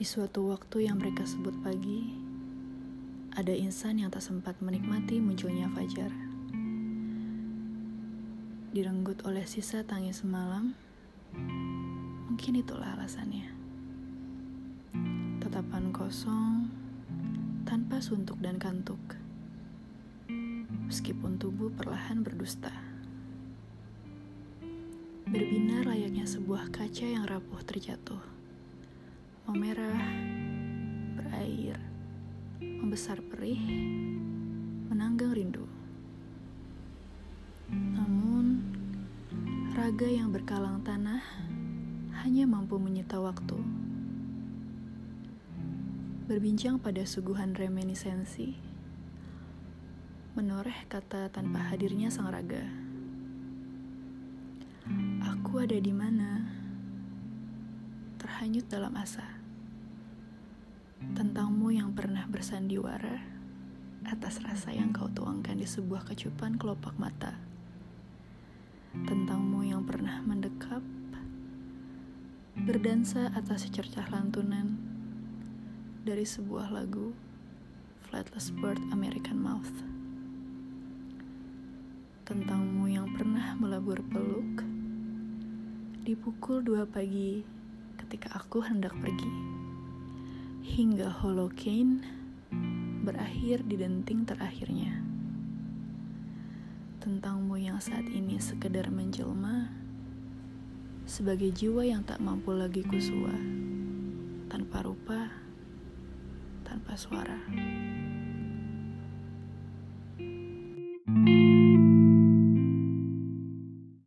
Di suatu waktu yang mereka sebut pagi, ada insan yang tak sempat menikmati munculnya fajar. Direnggut oleh sisa tangis semalam, mungkin itulah alasannya. Tatapan kosong, tanpa suntuk dan kantuk. Meskipun tubuh perlahan berdusta. Berbinar layaknya sebuah kaca yang rapuh terjatuh memerah, membesar perih, menanggang rindu. Namun, raga yang berkalang tanah hanya mampu menyita waktu. Berbincang pada suguhan reminiscensi, menoreh kata tanpa hadirnya sang raga. Aku ada di mana? Terhanyut dalam asa yang pernah bersandiwara atas rasa yang kau tuangkan di sebuah kecupan kelopak mata. Tentangmu yang pernah mendekap, berdansa atas secercah lantunan dari sebuah lagu Flightless Bird American Mouth. Tentangmu yang pernah melabur peluk di pukul dua pagi ketika aku hendak pergi hingga Holocene berakhir di denting terakhirnya. Tentangmu yang saat ini sekedar menjelma sebagai jiwa yang tak mampu lagi kusua, tanpa rupa, tanpa suara.